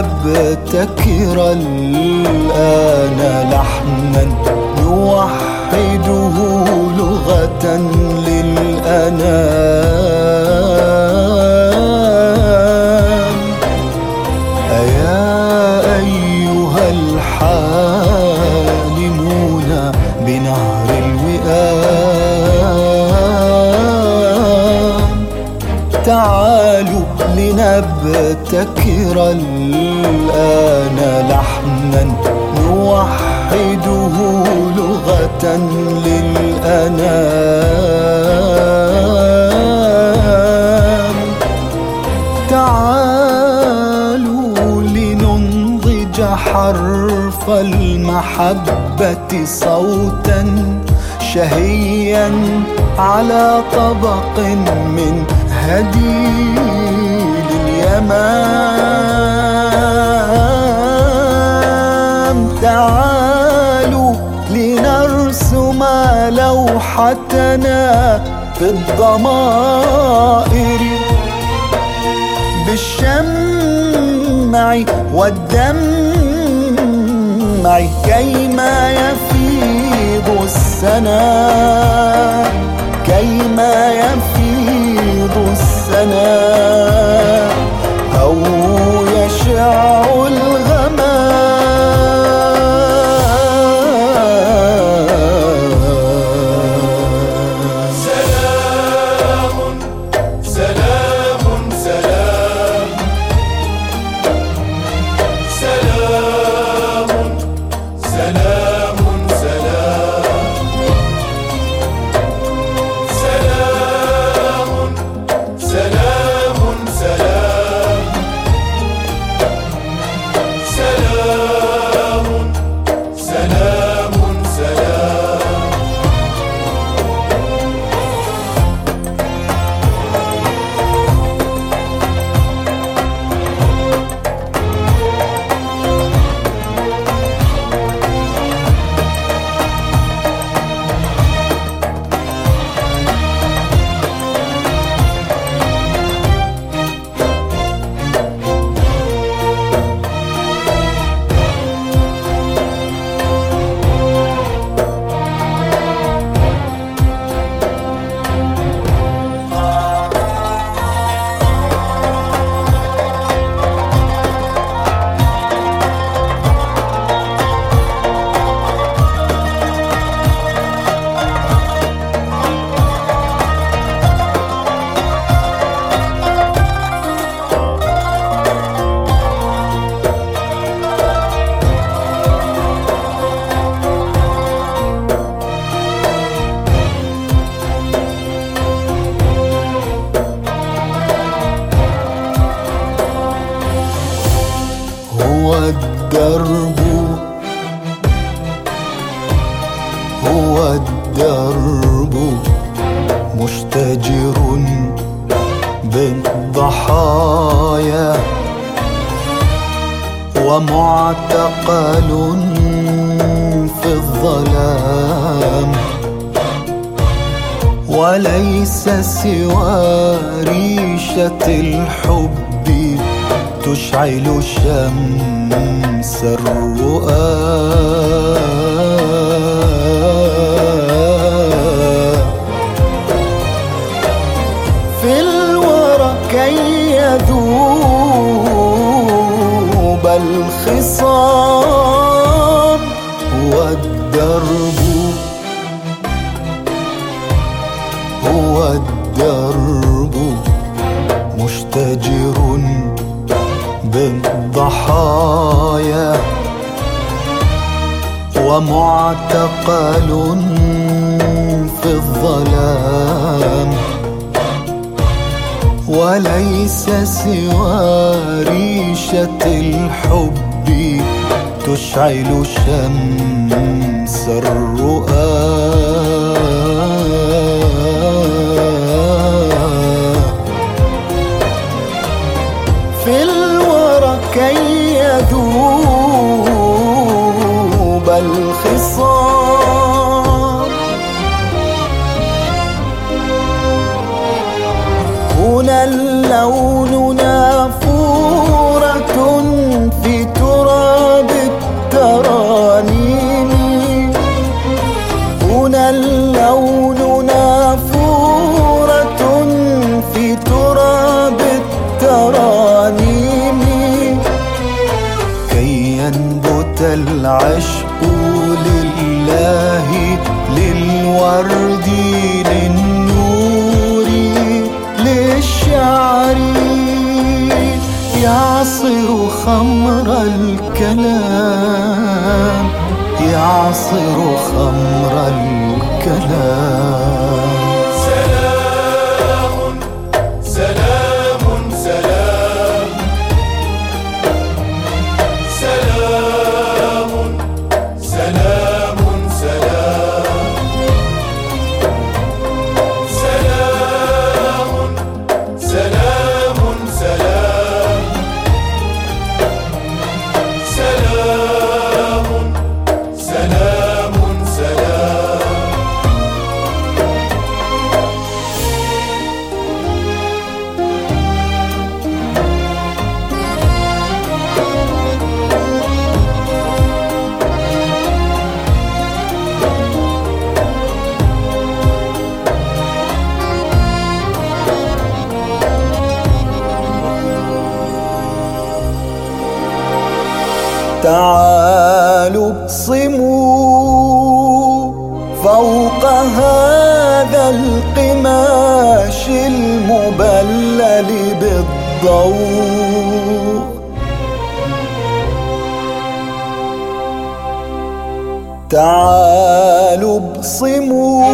لنبتكر الآن لحنا نوحده لغة تعالوا لنبتكر الآن لحنا نوحده لغة للأنام. تعالوا لننضج حرف المحبة صوتا شهيا على طبق من هديل اليمام تعالوا لنرسم لوحتنا في الضمائر بالشمع والدمع كيما يفيض السنا كيما يفيض السنام بالضحايا ومعتقل في الظلام. وليس سوى ريشة الحب تشعل شمس الرؤى. الخصام هو الدرب. هو الدرب. مشتجر بالضحايا ومعتقل في الظلام. وليس سوى ريشة الحب تشعل شمس الرؤى. في الورى كي يذوب الخصام العشق لله للورد للنور للشعر يعصر خمر الكلام يعصر خمر الكلام. تعالوا اقسموا فوق هذا القماش المبلل بالضوء. تعالوا ابصموا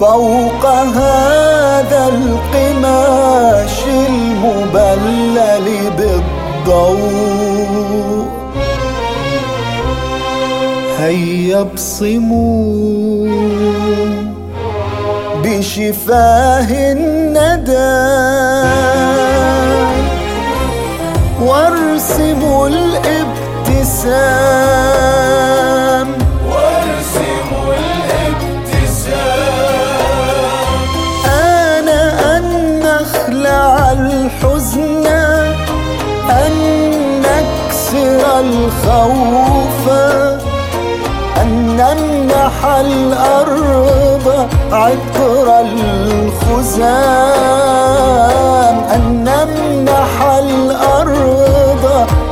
فوق هذا القماش المبلل بالضوء. هيا ابصموا بشفاه الندى. وارسموا الابتسام. وارسموا الابتسام أنا أن نخلع الحزن أن نكسر الخوف. الأرض عطر الخزام أن نمنح الأرض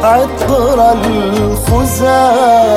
عطر الخزام